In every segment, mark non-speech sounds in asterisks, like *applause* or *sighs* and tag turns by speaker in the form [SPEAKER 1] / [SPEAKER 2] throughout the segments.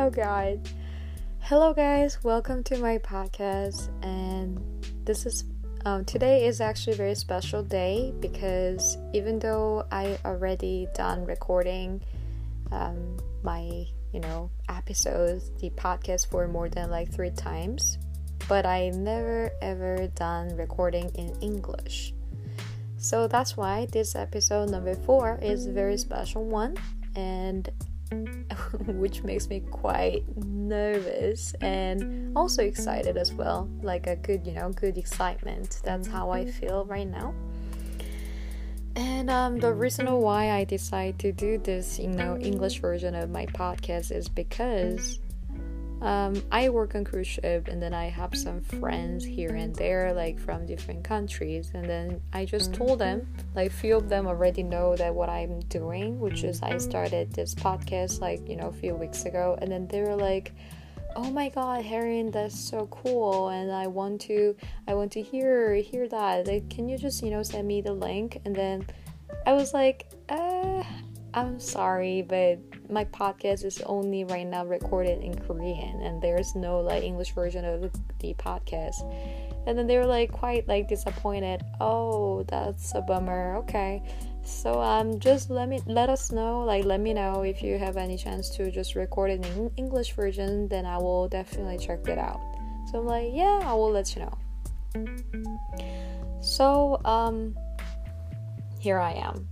[SPEAKER 1] Oh god. Hello guys, welcome to my podcast. And this is um, today is actually a very special day because even though I already done recording um, my you know episodes the podcast for more than like three times but I never ever done recording in English. So that's why this episode number four is a very special one. And *laughs* which makes me quite nervous and also excited as well. Like a good you know good excitement. That's how i feel right now. And um, the reason why i decide to do this you know english version of my podcast is because um, I work on cruise ship and then I have some friends here and there like from different countries and then I just told them like few of them already know that what I'm doing which is I started this podcast like you know a few weeks ago and then they were like oh my god Harry that's so cool and I want to I want to hear hear that. Like can you just you know send me the link? And then I was like uh I'm sorry but my podcast is only right now recorded in Korean and there's no like English version of the podcast. And then they were like quite like disappointed. Oh, that's a bummer. Okay. So um just let me let us know like let me know if you have any chance to just record it in English version then I will definitely check it out. So I'm like, yeah, I will let you know. So um here I am.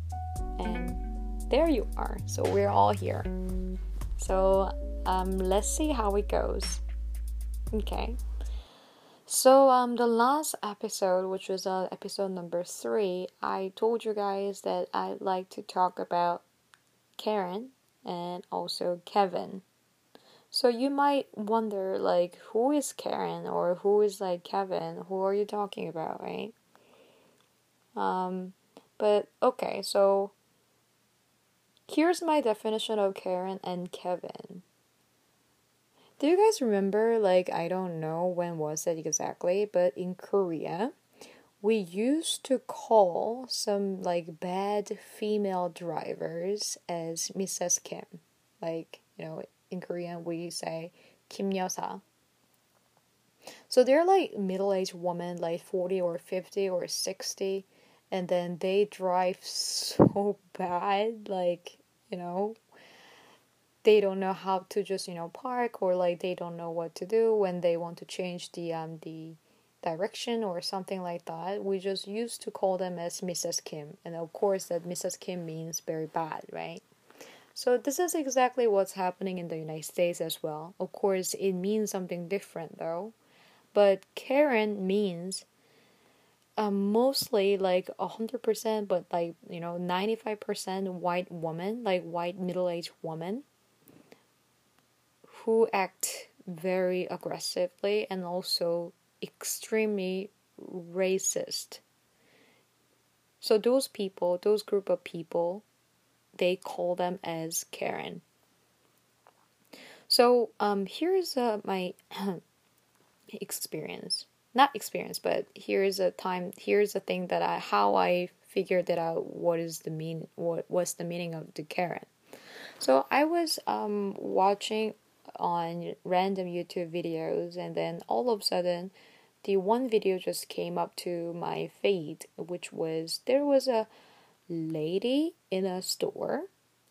[SPEAKER 1] And there you are. So we're all here. So um, let's see how it goes. Okay. So um, the last episode, which was uh, episode number three, I told you guys that I'd like to talk about Karen and also Kevin. So you might wonder, like, who is Karen or who is like Kevin? Who are you talking about, right? Um, but okay, so Here's my definition of Karen and Kevin. Do you guys remember, like, I don't know when was it exactly, but in Korea, we used to call some, like, bad female drivers as Mrs. Kim. Like, you know, in Korean, we say Kim Yosa. So they're like middle aged women, like 40 or 50 or 60, and then they drive *laughs* so bad like you know they don't know how to just you know park or like they don't know what to do when they want to change the um the direction or something like that. We just used to call them as mrs kim and of course that mrs kim means very bad right? So this is exactly what's happening in the united states as well. Of course it means something different though. But karen means um, mostly like a hundred percent, but like you know ninety five percent white woman, like white middle aged woman, who act very aggressively and also extremely racist. So those people, those group of people, they call them as Karen. So um, here's uh, my *clears throat* experience not experience, but here's a time, here's a thing that I, how I figured that out. What is the mean? What was the meaning of the Karen? So I was um watching on random YouTube videos, and then all of a sudden, the one video just came up to my feed, which was there was a lady in a store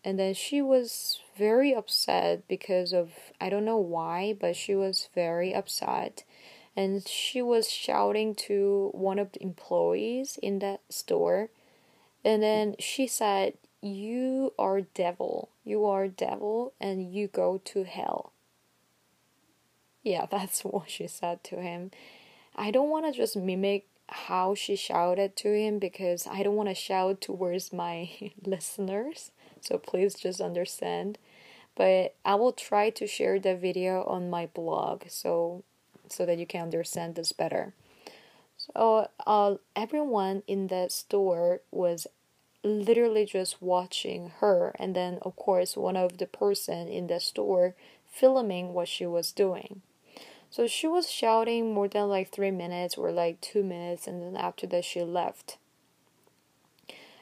[SPEAKER 1] and then she was very upset because of I don't know why, but she was very upset and she was shouting to one of the employees in that store. And then she said you are devil. You are devil and you go to hell. Yeah *laughs* that's what she said to him. I don't want to just mimic how she shouted to him because i don't want to shout towards my *laughs* listeners. So please just understand. But i will try to share the video on my blog. So so that you can understand this better. So uh, everyone in the store was literally just watching her, and then of course one of the person in the store filming what she was doing. So she was shouting more than like three minutes or like two minutes, and then after that she left.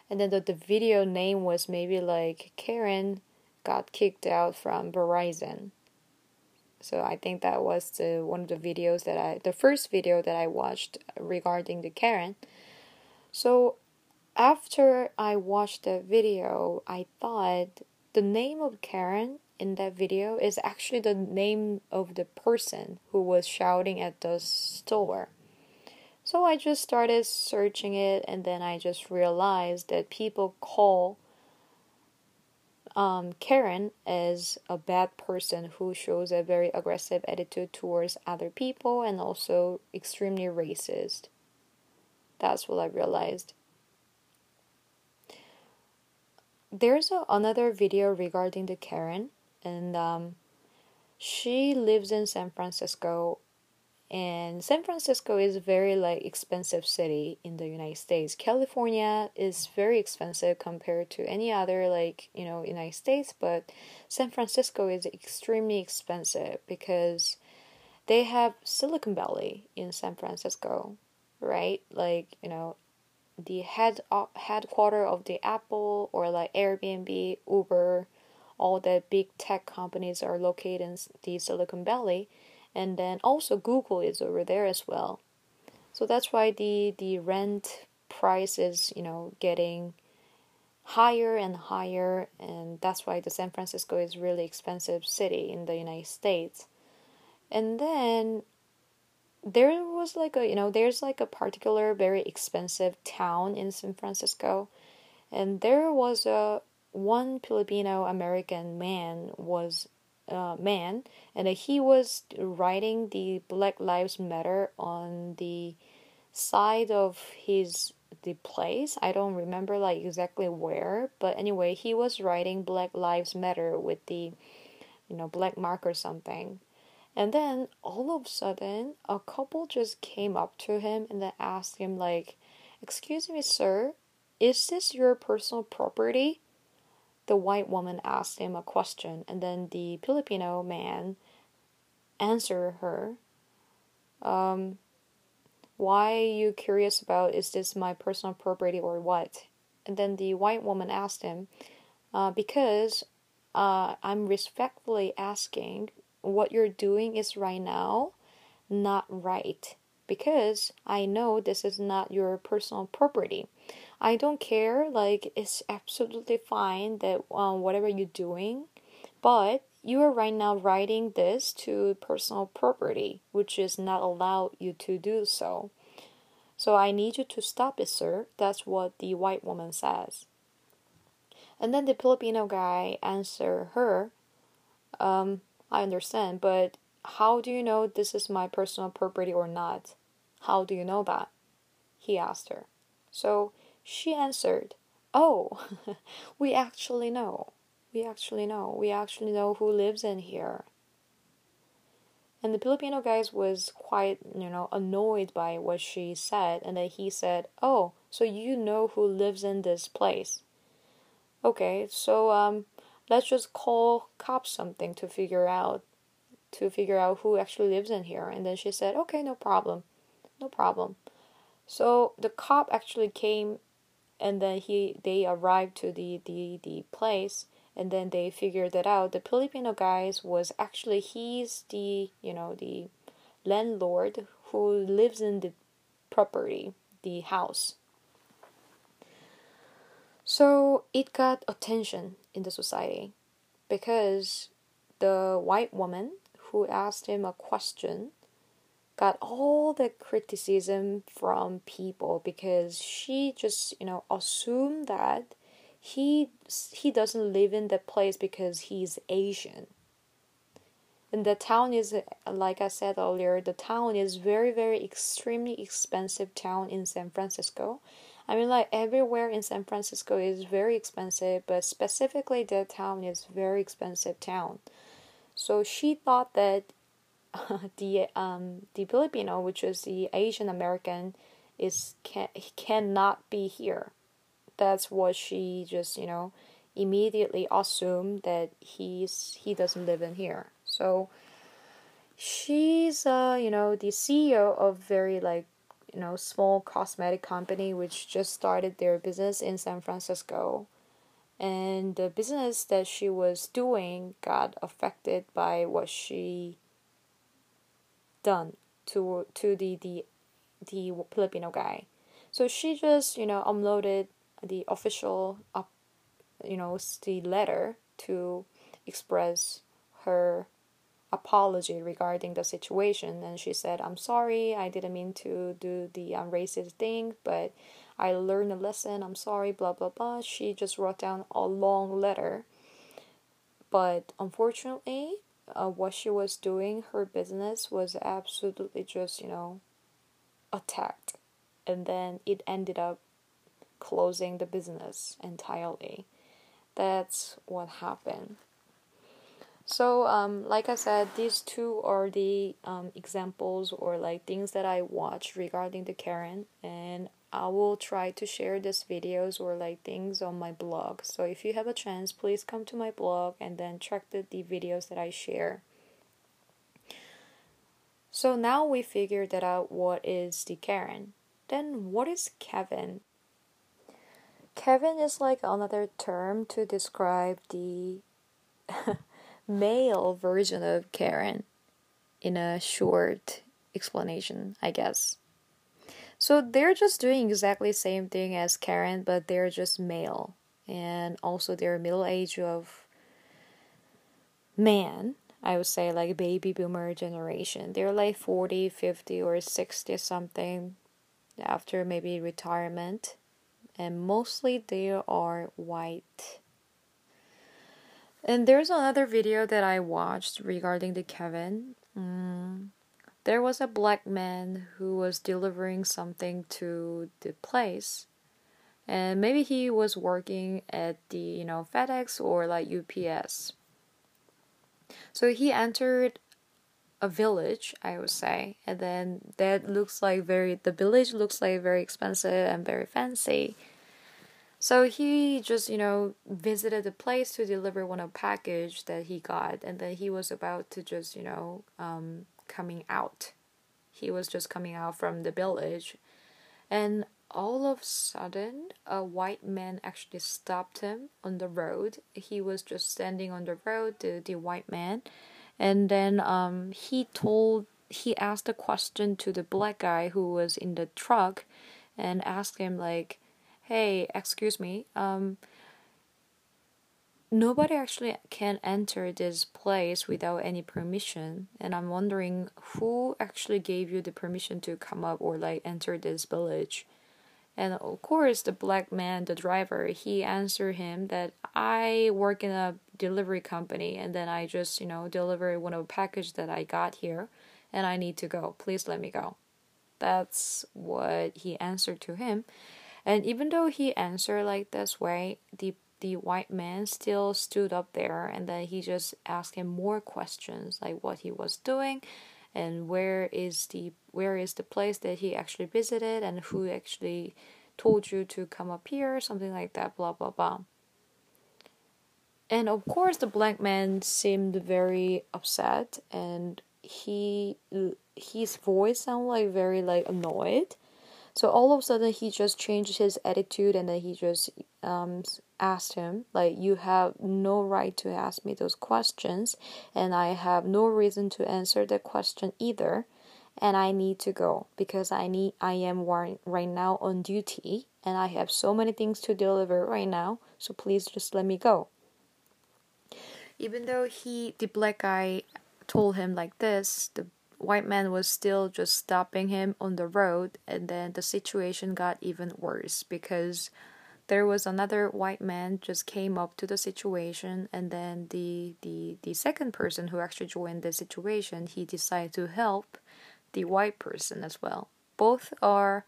[SPEAKER 1] And then the, the video name was maybe like Karen got kicked out from Verizon. So I think that was the one of the videos that I the first video that I watched regarding the Karen. So after I watched the video, I thought the name of Karen in that video is actually the name of the person who was shouting at the store. So I just started searching it and then I just realized that people call um, Karen is a bad person who shows a very aggressive attitude towards other people and also extremely racist. That's what I realized. There's a, another video regarding the Karen, and um, she lives in San Francisco and San Francisco is a very like expensive city in the United States. California is very expensive compared to any other like, you know, United States, but San Francisco is extremely expensive because they have Silicon Valley in San Francisco, right? Like, you know, the head uh, headquarter of the Apple or like Airbnb, Uber, all the big tech companies are located in the Silicon Valley and then also Google is over there as well. So that's why the the rent price is you know getting higher and higher, and that's why the San Francisco is really expensive city in the United States. And then there was like a you know there's like a particular very expensive town in San Francisco, and there was a one Filipino American man was uh, man, and he was writing the Black Lives Matter on the side of his the place. I don't remember like exactly where, but anyway, he was writing Black Lives Matter with the you know black mark or something. And then all of a sudden, a couple just came up to him and then asked him like, "Excuse me, sir, is this your personal property?" The white woman asked him a question, and then the Filipino man answered her. Um, why are you curious about is this my personal property or what? And then the white woman asked him, uh, because uh, I'm respectfully asking what you're doing is right now not right because I know this is not your personal property. I don't care. Like it's absolutely fine that um, whatever you're doing, but you are right now writing this to personal property, which is not allowed you to do so. So I need you to stop it, sir. That's what the white woman says. And then the Filipino guy answer her, um, I understand, but how do you know this is my personal property or not? How do you know that? He asked her. So she answered, Oh, *laughs* we actually know. We actually know. We actually know who lives in here. And the Filipino guys was quite, you know, annoyed by what she said, and then he said, "Oh, so you know who lives in this place? Okay, so um, let's just call cops something to figure out, to figure out who actually lives in here." And then she said, "Okay, no problem, no problem." So the cop actually came and then he they arrived to the the the place and then they figured that out. The filipino guys was actually he's the you know the landlord who lives in the property the house. So it got attention in the society because the white woman who asked him a question got all the criticism from people because she just you know assumed that he he doesn't live in that place because he's Asian. And the town is like I said earlier, the town is very very extremely expensive town in San Francisco. I mean like everywhere in San Francisco is very expensive, but specifically that town is very expensive town. So she thought that *laughs* the um the Filipino, which is the Asian American, is can cannot be here. That's what she just you know immediately assumed that he's he doesn't live in here. So she's uh you know the CEO of very like you know small cosmetic company which just started their business in San Francisco and the business that she was doing got affected by what she done to to the the the Filipino guy. So she just you know uploaded the official up you know the letter to express her apology regarding the situation. And she said i'm sorry i didn't mean to do the um, racist thing but i learned a lesson. I'm sorry blah blah blah. She just wrote down a long letter. But unfortunately uh, what she was doing her business was absolutely just you know attacked. And then it ended up closing the business entirely. That's what happened. So, um, like I said, these two are the um, examples or like things that I watched regarding the Karen, and I will try to share these videos or like things on my blog. So, if you have a chance, please come to my blog and then check the, the videos that I share. So, now we figured that out what is the Karen. Then, what is Kevin? Kevin is like another term to describe the *laughs* male version of Karen in a short explanation, I guess. So they're just doing exactly the same thing as Karen, but they're just male. And also they're middle age of man, I would say like baby boomer generation. They're like 40, 50 or 60 something after maybe retirement. And mostly they are white and there's another video that I watched regarding the Kevin. Mm, there was a black man who was delivering something to the place. And maybe he was working at the, you know, FedEx or like UPS. So he entered a village, I would say, and then that looks like very the village looks like very expensive and very fancy. So he just, you know, visited the place to deliver one of package that he got, and then he was about to just, you know, um, coming out. He was just coming out from the village, and all of a sudden, a white man actually stopped him on the road. He was just standing on the road, the, the white man, and then um, he told, he asked a question to the black guy who was in the truck, and asked him like hey, excuse me, um, nobody actually can enter this place without any permission. And I'm wondering who actually gave you the permission to come up or like enter this village. And of course, the black man, the driver, he answered him that I work in a delivery company and then I just, you know, deliver one of the package that I got here and I need to go. Please let me go. That's what he answered to him. And even though he answered like this way, the the white man still stood up there and then he just asked him more questions like what he was doing and where is the where is the place that he actually visited and who actually told you to come up here something like that blah blah blah. And of course the black man seemed very upset and he his voice sounded like very like annoyed. So all of a sudden, he just changed his attitude and then he just um, asked him, like, you have no right to ask me those questions, and I have no reason to answer the question either. And I need to go because I need I am right now on duty and I have so many things to deliver right now. So please just let me go. Even though he the black guy told him like this, the white man was still just stopping him on the road and then the situation got even worse because there was another white man just came up to the situation and then the the the second person who actually joined the situation he decided to help the white person as well. Both are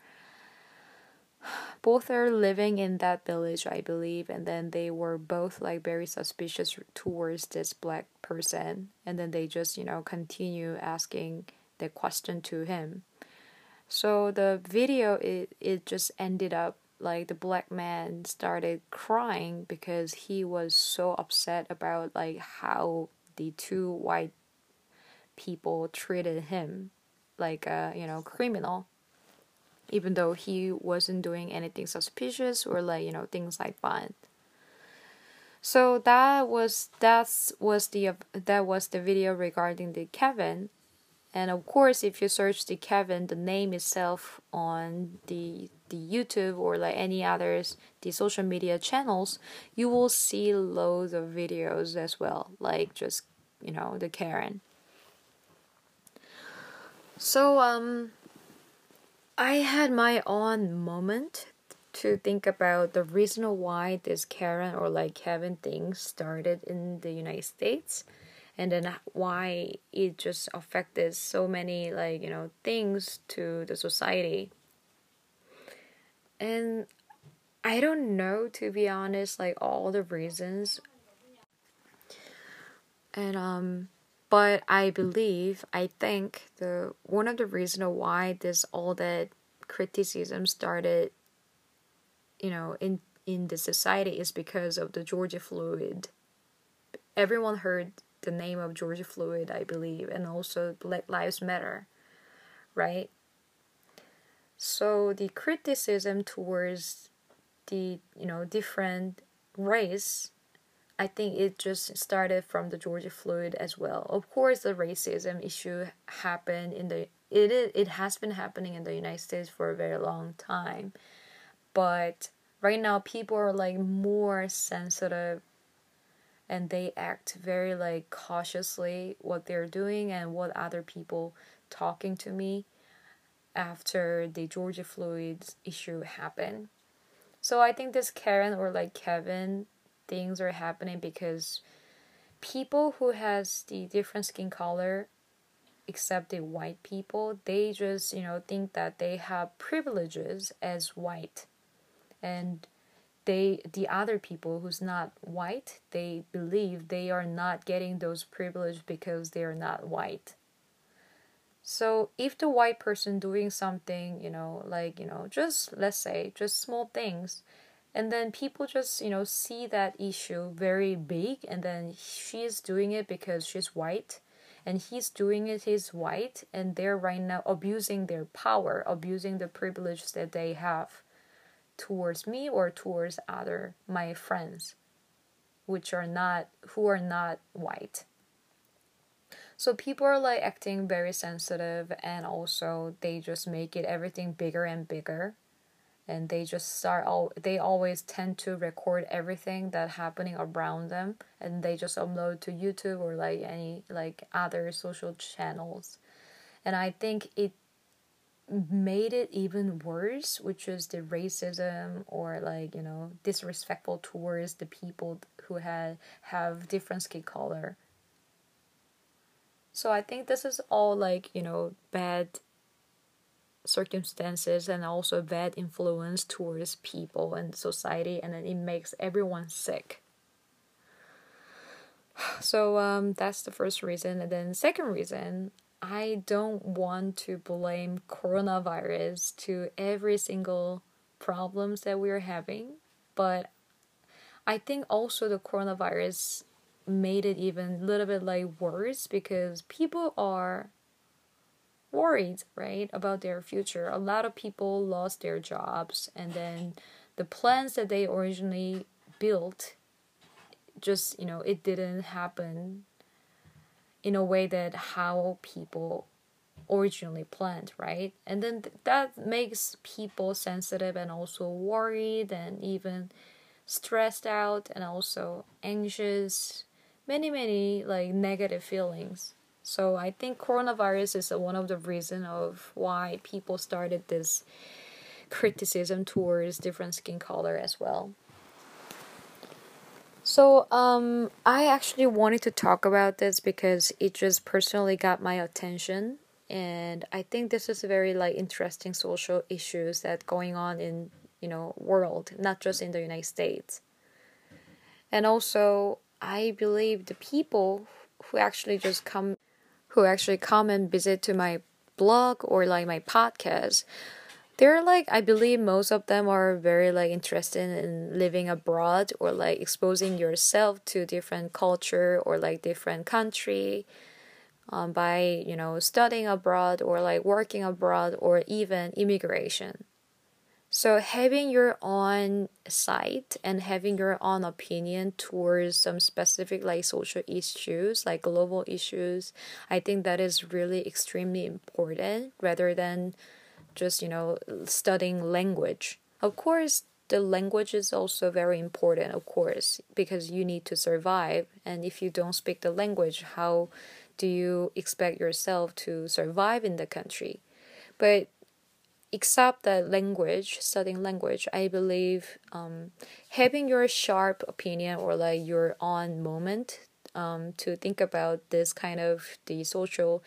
[SPEAKER 1] both are living in that village i believe and then they were both like very suspicious towards this black person and then they just you know continue asking the question to him. So the video it, it just ended up like the black man started crying because he was so upset about like how the two white people treated him like a you know criminal. Even though he wasn't doing anything suspicious or like you know things like that. So that was that was the that was the video regarding the Kevin And of course, if you search the Kevin, the name itself on the the YouTube or like any others the social media channels, you will see loads of videos as well, like just you know the Karen. So um, I had my own moment to think about the reason why this Karen or like Kevin thing started in the United States and then why it just affected so many like you know things to the society. And i don't know to be honest like all the reasons. And um but i believe i think the one of the reasons why this all that criticism started you know in in the society is because of the George Floyd everyone heard the name of George Floyd, I believe, and also Black Lives Matter, right? So the criticism towards the you know different race, I think it just started from the George Floyd as well. Of course, the racism issue happened in the it is, it has been happening in the United States for a very long time, but right now people are like more sensitive and they act very like cautiously what they're doing and what other people talking to me after the George Floyd issue happened. So I think this Karen or like Kevin things are happening because people who has the different skin color except the white people, they just, you know, think that they have privileges as white. And they the other people who's not white they believe they are not getting those privileges because they are not white. So if the white person doing something you know like you know just let's say just small things and then people just you know see that issue very big and then she's doing it because she's white and he's doing it he's white and they're right now abusing their power abusing the privilege that they have towards me or towards other my friends which are not who are not white. So people are like acting very sensitive and also they just make it everything bigger and bigger. And they just start all they always tend to record everything that happening around them and they just upload to youtube or like any like other social channels. And i think it made it even worse, which was the racism or like you know disrespectful towards the people who had have different skin color. So I think this is all like you know bad circumstances and also bad influence towards people and society, and then it makes everyone sick. *sighs* So um, that's the first reason, and then second reason I don't want to blame coronavirus to every single problems that we're having, but I think also the coronavirus made it even a little bit like worse because people are worried, right, about their future. A lot of people lost their jobs and then the plans that they originally built just, you know, it didn't happen in a way that how people originally planned, right? And then th- that makes people sensitive and also worried and even stressed out and also anxious. Many, many like negative feelings. So I think coronavirus is uh, one of the reason of why people started this criticism towards different skin color as well. So, um, I actually wanted to talk about this because it just personally got my attention, and I think this is very like interesting social issues that going on in you know world, not just in the United States. And also, I believe the people who actually just come, who actually come and visit to my blog or like my podcast they're like i believe most of them are very like interested in living abroad or like exposing yourself to different culture or like different country um, by you know studying abroad or like working abroad or even immigration. So, having your own site and having your own opinion towards some specific like social issues, like global issues, I think that is really extremely important rather than just, you know, studying language. Of course, the language is also very important, of course, because you need to survive. And if you don't speak the language, how do you expect yourself to survive in the country? But except the language, studying language, I believe um, having your sharp opinion or like your own moment um, to think about this kind of the social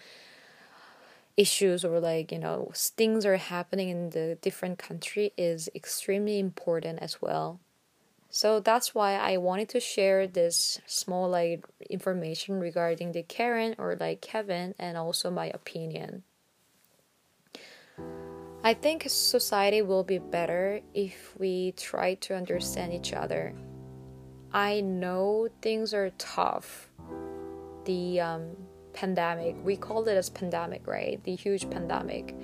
[SPEAKER 1] issues or like you know things are happening in the different country is extremely important as well so that's why i wanted to share this small like information regarding the karen or like kevin and also my opinion I think society will be better if we try to understand each other. I know things are tough. The um, pandemic, we call it as pandemic, right? The huge pandemic.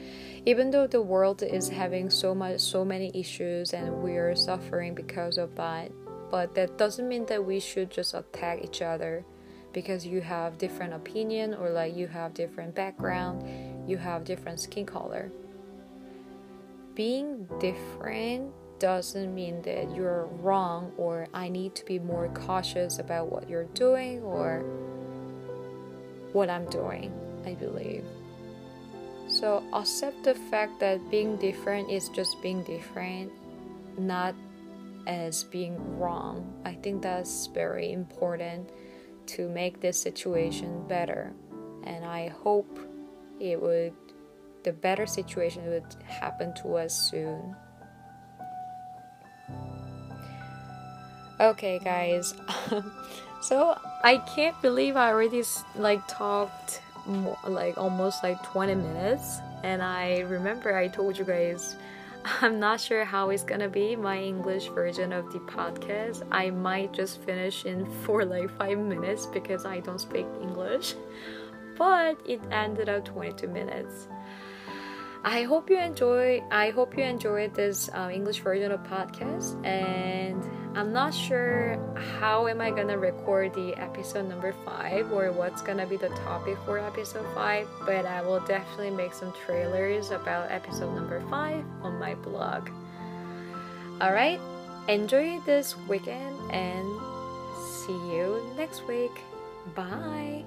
[SPEAKER 1] Even though the world is having so much, so many issues, and we are suffering because of that, but that doesn't mean that we should just attack each other because you have different opinion or like you have different background, you have different skin color being different doesn't mean that you're wrong or I need to be more cautious about what you're doing or what I'm doing, I believe. So accept the fact that being different is just being different, not as being wrong. I think that's very important to make this situation better. And I hope it would the better situation would happen to us soon. Okay, guys. *laughs* so I can't believe I already like talked more, like almost like 20 minutes, and I remember I told you guys *laughs* I'm not sure how it's gonna be my English version of the podcast. I might just finish in *laughs* for like five minutes because I don't speak English, but it ended up 22 minutes. I hope you enjoy. I hope you enjoyed this uh, English version of podcast, and I'm not sure how am I gonna record the episode number five or what's gonna be the topic for episode five. But I will definitely make some trailers about episode number five on my blog. All right, enjoy this weekend and see you next week. Bye.